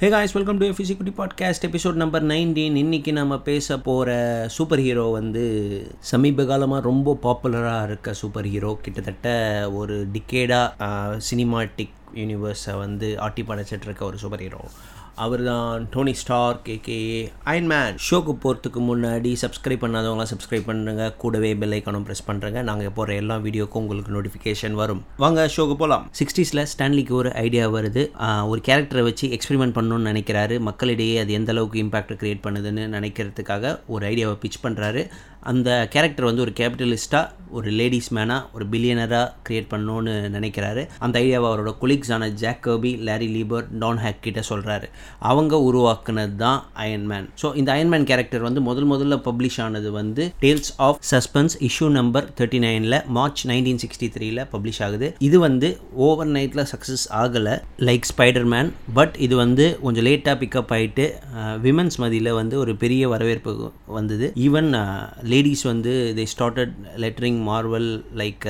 Hey guys welcome to ஃபிசிக்குட்டி podcast episode number nineteen இன்னைக்கு நம்ம பேச போகிற சூப்பர் ஹீரோ வந்து சமீப காலமாக ரொம்ப பாப்புலராக இருக்க சூப்பர் ஹீரோ கிட்டத்தட்ட ஒரு டிக்கேடாக சினிமாட்டிக் யூனிவர்ஸை வந்து ஆட்டி படைச்சிட்டு இருக்க ஒரு சூப்பர் ஹீரோ அவர் தான் டோனி ஸ்டார் கேகேஏ அயன்மேன் ஷோக்கு போகிறதுக்கு முன்னாடி சப்ஸ்கிரைப் பண்ணாதவங்களாம் சப்ஸ்கிரைப் பண்ணுங்க. கூடவே பெல் ஐக்கானும் ப்ரெஸ் பண்ணுறங்க நாங்கள் போகிற எல்லா வீடியோக்கும் உங்களுக்கு நோட்டிஃபிகேஷன் வரும். வாங்க ஷோக்கு போகலாம் சிக்ஸ்டீஸில் ஸ்டான்லிக்கு ஒரு ஐடியா வருது. ஒரு கேரக்டரை வச்சு எக்ஸ்பெரிமெண்ட் பண்ணணும்னு நினைக்கிறாரு. மக்களிடையே அது எந்த அளவுக்கு இம்பாக்ட் க்ரியேட் பண்ணுதுன்னு நினைக்கிறதுக்காக ஒரு ஐடியாவை பிச் பண்ணுறாரு அந்த கேரக்டர் வந்து ஒரு கேபிட்டலிஸ்ட்டாக ஒரு லேடிஸ் மேனாக ஒரு பில்லியனராக க்ரியேட் பண்ணணும்னு நினைக்கிறாரு. அந்த ஐடியாவை அவரோட கொலீக்ஸான Jack Kirby Larry Lieber Don Heck கிட்ட சொல்கிறாரு அவங்க உருவாக்குனது தான் அயன்மேன் ஸோ இந்த அயன்மேன் கேரக்டர் வந்து முதல் முதல்ல பப்ளிஷ் ஆனது வந்து Tales of Suspense issue number thirty நைனில் மார்ச் நைன்டீன் சிக்ஸ்டி த்ரீல பப்ளிஷ் ஆகுது. இது வந்து ஓவர் நைட்டில் சக்ஸஸ் ஆகலை லைக் ஸ்பைடர் மேன் பட் இது வந்து கொஞ்சம் லேட்டாக பிக்கப் ஆகிட்டு விமன்ஸ் மதியில் வந்து ஒரு பெரிய வரவேற்பு வந்தது. ஈவன் லேடிஸ் வந்து they started lettering Marvel like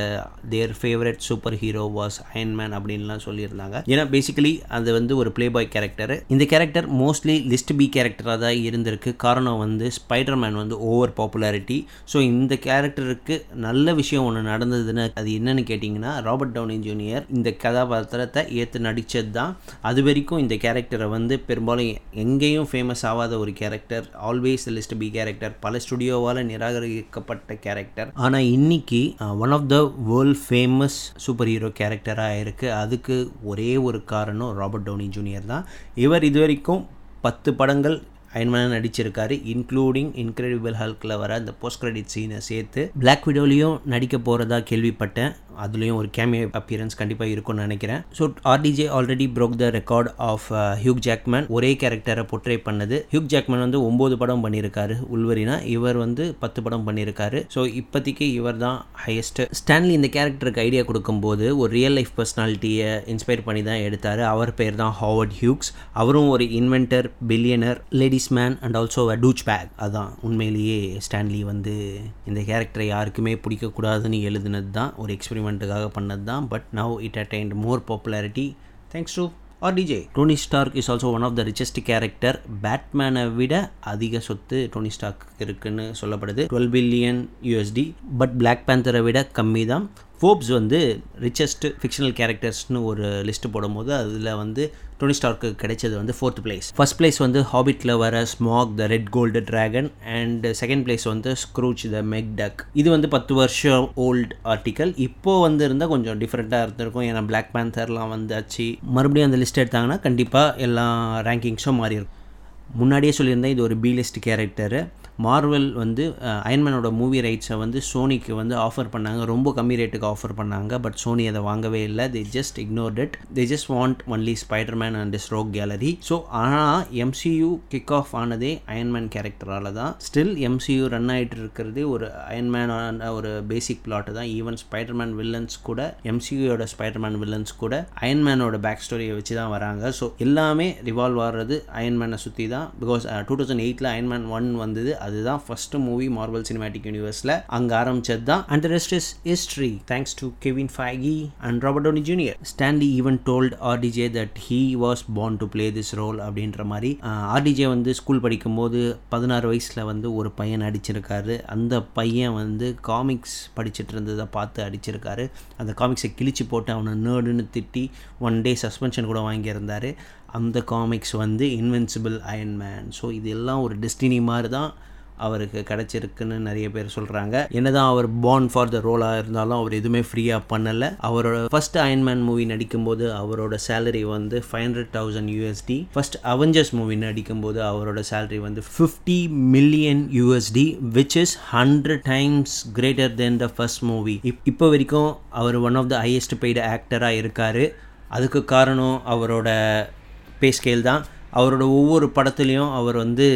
their favourite superhero was Iron Man அப்படின்லாம் சொல்லியிருந்தாங்க. ஏன்னா பேசிக்கலி அது வந்து ஒரு ப்ளே பாய் கேரக்டர் இந்த கேரக்டர் மோஸ்ட்லி லிஸ்ட் பி கேரக்டராக தான் இருந்திருக்கு. காரணம் வந்து ஸ்பைடர் மேன் வந்து ஓவர் பாப்புலாரிட்டி ஸோ இந்த கேரக்டருக்கு நல்ல விஷயம் ஒன்று நடந்ததுன்னு அது என்னன்னு கேட்டிங்கன்னா ராபர்ட் டவுனி ஜூனியர் இந்த கதாபாத்திரத்தை ஏற்று நடித்தது தான். அது வரைக்கும் இந்த கேரக்டரை வந்து பெரும்பாலும் எங்கேயும் ஃபேமஸ் ஆகாத ஒரு character always list B character பல ஸ்டுடியோவால் நிராகரிக்கப்பட்ட கேரக்டர் ஆனால் இன்னைக்கு one of the world famous superhero கேரக்டராக இருக்குது அதுக்கு ஒரே ஒரு காரணம் ராபர்ட் டவுனி ஜூனியர் தான். இவர் இது வரைக்கும் பத்து படங்கள் அயன்மேன் நடிச்சிருக்காரு. இன்க்ளூடிங் இன்க்ரெடிபிள் ஹல்கில் வர அந்த போஸ்ட் கிரெடிட் சீனை சேர்த்து பிளாக் விடோலையும் நடிக்க போகிறதா கேள்விப்பட்டேன். அதுலேயும் ஒரு கேமியோ அப்பியரன்ஸ் கண்டிப்பாக இருக்கும்னு நினைக்கிறேன். So RDJ already broke the record of Hugh Jackman ஒரே கேரக்டரை பொட்ரே பண்ணது. ஹியூக் ஜாக்மேன் வந்து ஒம்பது படம் பண்ணியிருக்காரு உள்வரினா இவர் வந்து பத்து படம் பண்ணியிருக்காரு. ஸோ இப்போதைக்கு இவர் தான் ஹையஸ்ட் ஸ்டான்லி இந்த கேரக்டருக்கு ஐடியா கொடுக்கும்போது ஒரு ரியல் லைஃப் பர்சனாலிட்டியை இன்ஸ்பயர் பண்ணி தான் எடுத்தார். அவர் பேர் தான் ஹாவர்ட் ஹியூக்ஸ் அவரும் ஒரு inventor billionaire ladies man and also a douchebag அதான் உண்மையிலேயே ஸ்டான்லி வந்து இந்த கேரக்டரை யாருக்குமே பிடிக்கக்கூடாதுன்னு எழுதுனது தான் ஒரு எக்ஸ்பெரிமெண்ட்டுக்காக பண்ணது தான் but now it attained more popularity thanks to R DJ Tony Stark is also one of the richest character பேட்மேனை விட அதிக சொத்து டோனி ஸ்டார்க் இருக்குன்னு சொல்லப்படுது. Twelve billion USD but Black பேந்தரை விட கம்மி தான் ஃபோப்ஸ் வந்து ரிச்சஸ்ட் ஃபிக்ஷனல் கேரக்டர்ஸ்னு ஒரு லிஸ்ட்டு போடும்போது அதில் வந்து டோனி ஸ்டார்க்கு கிடைச்சது வந்து ஃபோர்த் பிளேஸ் ஃபர்ஸ்ட் பிளேஸ் வந்து ஹாபிட்டில் வர Smaug the red gold dragon and second place வந்து ஸ்க்ரூச் த மெக் டக் இது வந்து பத்து வருஷம் ஓல்டு ஆர்டிக்கல் இப்போது வந்து இருந்தால் கொஞ்சம் டிஃப்ரெண்ட்டாக இருந்திருக்கும். ஏன்னா பிளாக் பேந்தர்லாம் வந்தாச்சு. மறுபடியும் அந்த லிஸ்ட் எடுத்தாங்கன்னா கண்டிப்பாக எல்லா ரேங்கிங்ஸும் மாறி இருக்கும் முன்னாடியே சொல்லியிருந்தேன் இது ஒரு பி லிஸ்ட் கேரக்டரு மார்வல் வந்து அயன்மேனோட மூவி ரைட்ஸை வந்து சோனிக்கு வந்து ஆஃபர் பண்ணாங்க. ரொம்ப கம்மி ரேட்டுக்கு ஆஃபர் பண்ணாங்க. பட் சோனி அதை வாங்கவே இல்லை. They just ignored it they just want only Spider Man and rogue gallery so ஆனால் எம்சியூ கிக் ஆஃப் ஆனதே அயன்மேன் கேரக்டரால் தான். ஸ்டில் எம்சியூ ரன் ஆகிட்டு இருக்கிறது ஒரு அயன்மேனான ஒரு பேசிக் பிளாட்டு தான். ஈவன் ஸ்பைடர்மேன் வில்லன்ஸ் கூட எம்சியூயோட ஸ்பைடர்மேன் வில்லன்ஸ் கூட அயன்மேனோட பேக் ஸ்டோரியை வச்சு தான் வராங்க. ஸோ எல்லாமே ரிவால்வ் ஆகிறது அயன்மேனை சுற்றி தான். பிகாஸ் டூ தௌசண்ட் எயிட்டில் அயன்மேன் ஒன் வந்தது. அதுதான் ஃபர்ஸ்ட் மூவி மார்வல் சினிமேட்டிக் யூனிவர்ஸில் அங்கே ஆரம்பிச்சது தான் and rest is history thanks to Kevin Feige and Robert Downey Junior Stan Lee even told RDJ that he was born to play this role அப்படின்ற மாதிரி RDJ வந்து school படிக்கும்போது பதினாறு வயசில் வந்து ஒரு பையன் அடிச்சிருக்காரு. அந்த பையன் வந்து காமிக்ஸ் படிச்சுட்டு இருந்ததை பார்த்து அடிச்சிருக்காரு. அந்த காமிக்ஸை கிழிச்சு போட்டு அவனை நேர்டுன்னு திட்டி ஒன் டே சஸ்பென்ஷன் கூட வாங்கியிருந்தார். அந்த காமிக்ஸ் வந்து இன்வென்சிபிள் அயன்மேன் ஸோ இது எல்லாம் ஒரு டெஸ்டினி மாதிரி தான் அவருக்கு கிடச்சிருக்குன்னு நிறைய பேர் சொல்கிறாங்க என்னதான் அவர் பார்ன் ஃபார் த ரோலாக இருந்தாலும் அவர் எதுவுமே ஃப்ரீயாக பண்ணலை. அவரோட ஃபர்ஸ்ட் அயன்மேன் மூவி நடிக்கும்போது அவரோட சேலரி வந்து five hundred thousand USD first Avengers movie நடிக்கும்போது அவரோட சேலரி வந்து fifty million USD which is hundred times greater than the first movie இப்போ வரைக்கும் அவர் one of the highest paid ஆக்டராக இருக்கார். அதுக்கு காரணம் அவரோட பே ஸ்கேல் தான். அவரோட ஒவ்வொரு படத்துலேயும் அவர் வந்து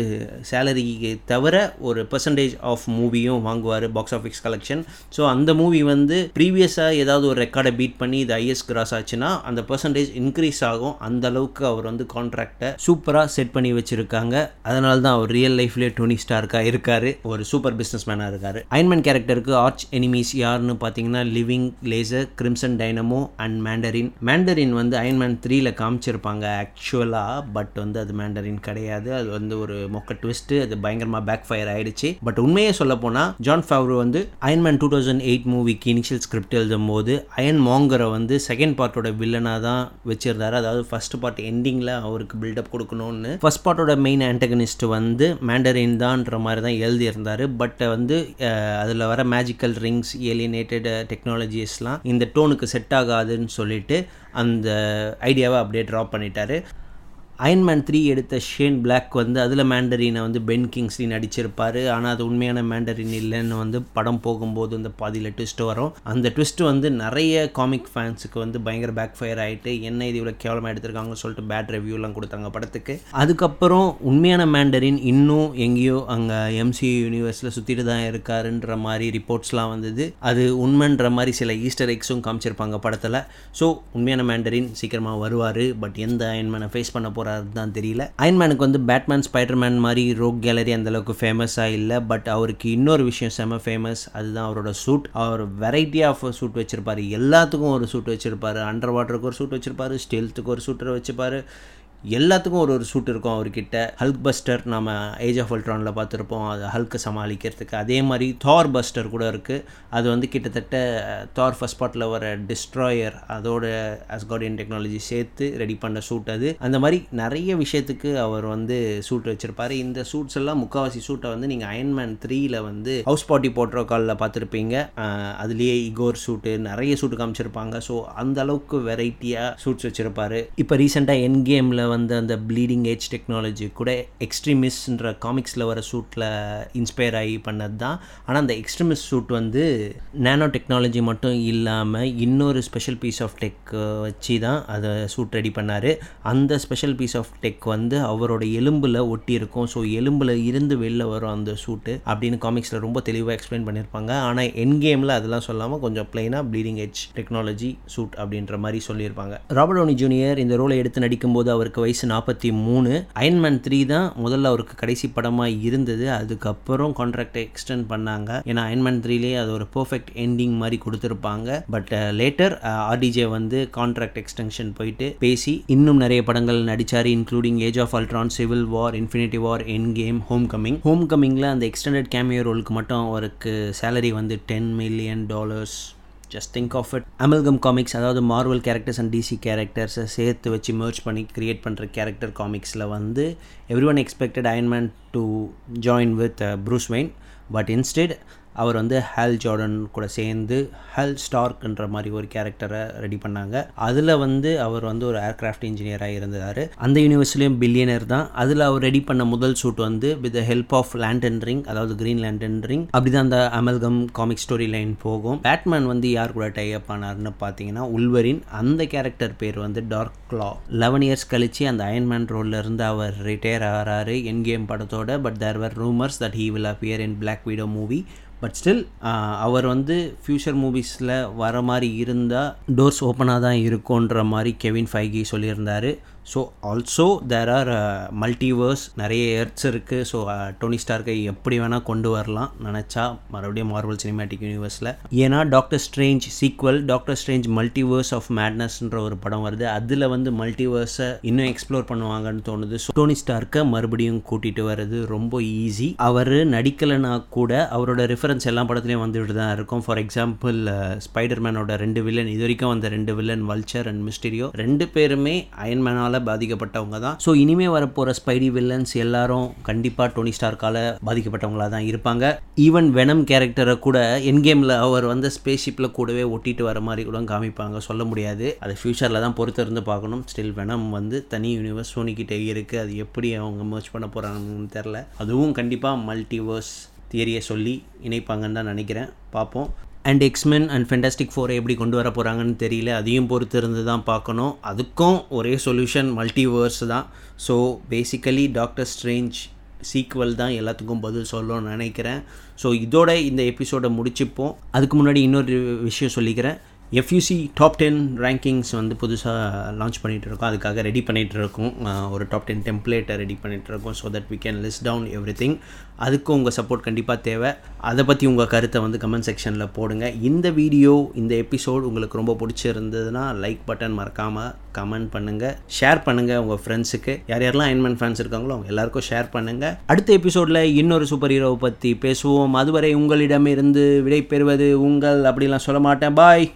சேலரிக்கு தவிர ஒரு பெர்சன்டேஜ் ஆஃப் மூவியும் வாங்குவார் பாக்ஸ் ஆஃபீஸ் கலெக்ஷன் ஸோ அந்த மூவி வந்து ப்ரீவியஸாக ஏதாவது ஒரு ரெக்கார்டை பீட் பண்ணி இது ஐஎஸ் கிராஸ் ஆச்சுன்னா அந்த பர்சன்டேஜ் இன்க்ரீஸ் ஆகும். அந்த அளவுக்கு அவர் வந்து கான்ட்ராக்டை சூப்பராக செட் பண்ணி வச்சுருக்காங்க. அதனால தான் அவர் ரியல் லைஃப்லேயே டோனி ஸ்டார்க்காக இருக்கார். ஒரு சூப்பர் பிஸ்னஸ் மேனாக இருக்கார் அயன்மேன் கேரக்டருக்கு ஆர்ச் எனிமீஸ் யாருன்னு பார்த்தீங்கன்னா Living Laser Crimson Dynamo and Mandarin Mandarin வந்து அயன்மேன் த்ரீயில் காமிச்சிருப்பாங்க ஆக்சுவலாக பட் வந்து வந்து அது மேண்டரின் கிடையாது. அது வந்து ஒரு மொக்க ட்விஸ்ட்டு அது பயங்கரமாக பேக் ஃபயர் ஆயிடுச்சு. பட் உண்மையே சொல்ல போனால் ஜான் ஃபேவ்ரோ வந்து Iron Man two thousand eight மூவிக்கு இனிஷியல் ஸ்கிரிப்ட் எழுதும் போது அயன் மாங்கரை வந்து செகண்ட் பார்ட்டோட வில்லனாக தான் வச்சிருந்தாரு. அதாவது ஃபர்ஸ்ட் பார்ட் எண்டிங்கில் அவருக்கு பில்டப் கொடுக்கணும்னு. ஃபர்ஸ்ட் பார்ட்டோட மெயின் ஆண்டகனிஸ்ட் வந்து மேண்டரின் தான்ன்ற மாதிரி தான் எழுதியிருந்தார். பட் வந்து அதில் வர மேஜிக்கல் ரிங்ஸ் ஏலியனேட்டட் டெக்னாலஜிஸ்லாம் இந்த டோனுக்கு செட் ஆகாதுன்னு சொல்லிட்டு அந்த ஐடியாவை அப்படியே ட்ராப் பண்ணிட்டாரு. அயன்மேன் த்ரீ எடுத்த ஷேன் பிளாக் வந்து அதில் மேண்டரினை வந்து பென் கிங்ஸ்லி நடிச்சிருப்பார். ஆனால் அது உண்மையான மேண்டரின் இல்லைன்னு வந்து படம் போகும்போது இந்த பாதியில் ட்விஸ்ட் வரும். அந்த ட்விஸ்ட் வந்து நிறைய காமிக் ஃபேன்ஸுக்கு வந்து பயங்கர பேக் ஃபயர் ஆகிட்டு என்ன இது இவ்வளோ கேவலமாக எடுத்திருக்காங்கன்னு சொல்லிட்டு பேட் ரிவ்யூலாம் கொடுத்தாங்க படத்துக்கு. அதுக்கப்புறம் உண்மையான மேண்டரின் இன்னும் எங்கேயோ அங்கே எம்சி யூனிவர்ஸில் சுற்றிட்டு தான் இருக்காருன்ற மாதிரி ரிப்போர்ட்ஸ்லாம் வந்தது. அது உண்மைன்ற மாதிரி சில ஈஸ்டர் எக்ஸும் காமிச்சிருப்பாங்க படத்தில். ஸோ உண்மையான மேண்டரின் சீக்கிரமாக வருவார். பட் எந்த அயன்மேனை ஃபேஸ் பண்ண போகிறாரு தான் தெரியல அயன்மேனுக்கு வந்து பேட்மேன் ஸ்பைடர்மேன் மாதிரி ரோக் கேலரி அந்தளவுக்கு ஃபேமஸாக இல்லை பட் அவருக்கு இன்னொரு விஷயம் செம ஃபேமஸ் அதுதான் அவரோட சூட் அவர் வெரைட்டி ஆஃப் சூட் வச்சுருப்பார். எல்லாத்துக்கும் ஒரு சூட் வச்சுருப்பார். அண்டர் வாட்டருக்கு ஒரு சூட் வச்சுருப்பாரு. ஸ்டெல்த்துக்கு ஒரு சூட்டரை வச்சுப்பார் எல்லாத்துக்கும் ஒரு ஒரு சூட் இருக்கும் அவர்கிட்ட. ஹல்க் பஸ்டர் நம்ம ஏஜ் ஆஃப் அல்ட்ரானில் பார்த்துருப்போம். அது ஹல்க்கு சமாளிக்கிறதுக்கு. அதே மாதிரி தார் பஸ்டர் கூட இருக்குது அது வந்து கிட்டத்தட்ட தார் ஃபஸ்ட் பாட்டில் வர டிஸ்ட்ராயர் அதோட அஸ்கார்டியன் டெக்னாலஜி சேர்த்து ரெடி பண்ண சூட் அது. அந்த மாதிரி நிறைய விஷயத்துக்கு அவர் வந்து சூட் வச்சுருப்பார். இந்த சூட்ஸ் எல்லாம் முக்கால்வாசி சூட்டை வந்து நீங்கள் அயன்மேன் த்ரீயில் வந்து ஹவுஸ் பார்ட்டி போட்ரோக்காலில் பார்த்துருப்பீங்க. அதுலேயே இகோர் சூட்டு நிறைய சூட்டு காமிச்சிருப்பாங்க. ஸோ அந்த அளவுக்கு வெரைட்டியாக சூட்ஸ் வச்சுருப்பாரு. இப்போ ரீசெண்டாக என் கேமில் வந்து அந்த ப்ளீடிங் ஏஜ் டெக்னாலஜி கூட எக்ஸ்ட்ரீமிஸ்ன்ற காமிக்ஸில் வர சூட்டில் இன்ஸ்பயர் ஆகி பண்ணது தான் ஆனால் அந்த எக்ஸ்ட்ரீமிஸ்ட் சூட் வந்து நேனோ டெக்னாலஜி மட்டும் இல்லாமல் இன்னொரு ஸ்பெஷல் பீஸ் ஆஃப் டெக் வச்சு தான் அதை சூட் ரெடி பண்ணார். அந்த ஸ்பெஷல் பீஸ் ஆஃப் டெக் வந்து அவரோட எலும்பில் ஒட்டி இருக்கும். ஸோ எலும்பில் இருந்து வெளில வரும் அந்த சூட்டு அப்படின்னு காமிக்ஸில் ரொம்ப தெளிவாக எக்ஸ்பிளைன் பண்ணியிருப்பாங்க ஆனால் என் கேமில் அதெல்லாம் சொல்லாமல் கொஞ்சம் பிளைனாக ப்ளீடிங் ஏஜ் டெக்னாலஜி சூட் அப்படின்ற மாதிரி சொல்லியிருப்பாங்க. ராபர்ட் ஓனி ஜூனியர் இந்த ரோலை எடுத்து நடிக்கும்போது அவருக்கு வயசு நாற்பத்தி மூணு. அயன்மேன் த்ரீ தான் முதல்ல அவருக்கு கடைசி படமாக இருந்தது. அதுக்கப்புறம் கான்ட்ராக்டை எக்ஸ்டெண்ட் பண்ணாங்க. ஏன்னா அயன்மேன் த்ரீலேயே அது ஒரு பர்ஃபெக்ட் எண்டிங் மாதிரி கொடுத்துருப்பாங்க. But later uh, RDJ uh, வந்து கான்ட்ராக்ட் எக்ஸ்டென்ஷன் போயிட்டு பேசி இன்னும் நிறைய படங்கள் நடித்தார் including Age of Ultron Civil War Infinity War Endgame Homecoming home கமிங்கில் அந்த எக்ஸ்டெண்டட் கேமியோ ரோலுக்கு மட்டும் அவருக்கு சேலரி வந்து ten million dollars just think of it amalgam comics அதாவது மார்வல் கேரக்டர்ஸ் அண்ட் டிசி கேரக்டர்ஸை சேர்த்து வச்சு மர்ச் பண்ணி க்ரியேட் பண்ணுற கேரக்டர் காமிக்ஸில் வந்து everyone expected Iron Man to join with Bruce Wayne but instead அவர் வந்து ஹால் ஜார்டன் கூட சேர்ந்து ஹல் ஸ்டார்க்ன்ற மாதிரி ஒரு கேரக்டரை ரெடி பண்ணாங்க. அதில் வந்து அவர் வந்து ஒரு ஏர்க்ராஃப்ட் இன்ஜினியராக இருந்தார். அந்த யூனிவர்ஸ்லேயும் பில்லியனர் தான். அதில் அவர் ரெடி பண்ண முதல் சூட் வந்து with the help of lantern ring அதாவது கிரீன் லேண்டன் ரிங் அப்படி தான் அந்த அமல்கம் காமிக் ஸ்டோரி லைன் போகும். பேட்மேன் வந்து யார் கூட டை அப் ஆனார்னு பார்த்தீங்கன்னா உல்வரின் அந்த கேரக்டர் பேர் வந்து டார்க் கிளா லெவன் இயர்ஸ் கழிச்சு அந்த அயன்மேன் ரோலில் இருந்து அவர் ரிட்டையர் ஆகிறாரு என் கேம் படத்தோட. But there were rumours that he will appear in Black Widow movie but still uh, அவர் வந்து ஃப்யூச்சர் மூவிஸில் வர மாதிரி இருந்தால் டோர்ஸ் ஓப்பனாக தான் இருக்கும்ன்ற மாதிரி கெவின் ஃபைகி சொல்லியிருந்தார். So also there are multiverse நிறைய எர்த்ஸ் இருக்குது ஸோ டோனி ஸ்டார்க்கை எப்படி வேணால் கொண்டு வரலாம் நினச்சா மறுபடியும் மார்வல் சினிமேட்டிக் யூனிவர்ஸில் ஏன்னா Doctor Strange sequel Doctor Strange multiverse of மேட்னஸ்ன்ற ஒரு படம் வருது. அதில் வந்து மல்டிவர்ஸை இன்னும் எக்ஸ்ப்ளோர் பண்ணுவாங்கன்னு தோணுது. ஸோ டோனி ஸ்டார்க்கை மறுபடியும் கூட்டிகிட்டு வர்றது ரொம்ப ஈஸி அவர் நடிக்கலைன்னா கூட அவரோட ரெஃபரன்ஸ் எல்லா படத்துலையும் வந்துட்டு தான் இருக்கும். ஃபார் எக்ஸாம்பிள் ஸ்பைடர்மேனோட ரெண்டு வில்லன் இது வரைக்கும் வந்த ரெண்டு வில்லன் வல்ச்சர் அண்ட் மிஸ்டீரியோ ரெண்டு பேருமே அயன்மேனால் பாதிக்கப்பட்டவங்க தான். ஸோ இனிமே வரப்போகிற ஸ்பைடி வில்லன்ஸ் எல்லாரும் கண்டிப்பாக டோனி ஸ்டார்க்கால் பாதிக்கப்பட்டவங்களாக தான் இருப்பாங்க. ஈவன் வெனம் கேரக்டரை கூட என் கேமில் அவர் வந்து ஸ்பேஸ் ஷிப்பில் கூடவே ஒட்டிட்டு வர மாதிரி கூட காமிப்பாங்க. சொல்ல முடியாது. அது ஃப்யூச்சரில் தான் பொறுத்து இருந்து பார்க்கணும். ஸ்டில் வெனம் வந்து தனி யூனிவர்ஸ் சோனிக்கிட்டே இருக்குது அது எப்படி அவங்க மர்ச் பண்ண போகிறாங்கன்னு தெரில அதுவும் கண்டிப்பாக மல்டிவர்ஸ் தியரியை சொல்லி இணைப்பாங்கன்னு தான் நினைக்கிறேன். பார்ப்போம். அண்ட் எக்ஸ்மென் அண்ட் ஃபென்டாஸ்டிக் ஃபோரை எப்படி கொண்டு வர போகிறாங்கன்னு தெரியல. அதையும் பொறுத்து இருந்து தான் பார்க்கணும். அதுக்கும் ஒரே சொல்யூஷன் மல்டிவேர்ஸ் தான். So basically Doctor Strange sequel தான் எல்லாத்துக்கும் பதில் சொல்லணும்னு நினைக்கிறேன். ஸோ இதோட இந்த எபிசோடை முடிச்சுப்போம். அதுக்கு முன்னாடி இன்னொரு விஷயம் சொல்லிக்கிறேன். எஃப்யூசி டாப் டென் ரேங்கிங்ஸ் வந்து புதுசாக லான்ச் பண்ணிகிட்டு இருக்கோம் அதுக்காக ரெடி பண்ணிகிட்டு இருக்கோம் ஒரு டாப் டென் டெம்ப்ளேட்டை ரெடி பண்ணிகிட்டு இருக்கோம் so that we can list down everything அதுக்கும் உங்கள் சப்போர்ட் கண்டிப்பாக தேவை. அதை பற்றி உங்கள் கருத்தை வந்து கமெண்ட் செக்ஷனில் போடுங்க. இந்த வீடியோ இந்த எபிசோட் உங்களுக்கு ரொம்ப பிடிச்சிருந்ததுன்னா லைக் பட்டன் மறக்காமல் கமெண்ட் பண்ணுங்கள் ஷேர் பண்ணுங்கள் உங்கள் ஃப்ரெண்ட்ஸுக்கு யார் யாரெல்லாம் அயன்மேன் ஃபேன்ஸ் இருக்காங்களோ அவங்க எல்லாருக்கும் ஷேர் பண்ணுங்கள் அடுத்த எபிசோடில் இன்னொரு சூப்பர் ஹீரோவை பற்றி பேசுவோம். அதுவரை உங்களிடமிருந்து விடை பெறுவது உங்கள். அப்படிலாம் சொல்ல மாட்டேன். பாய்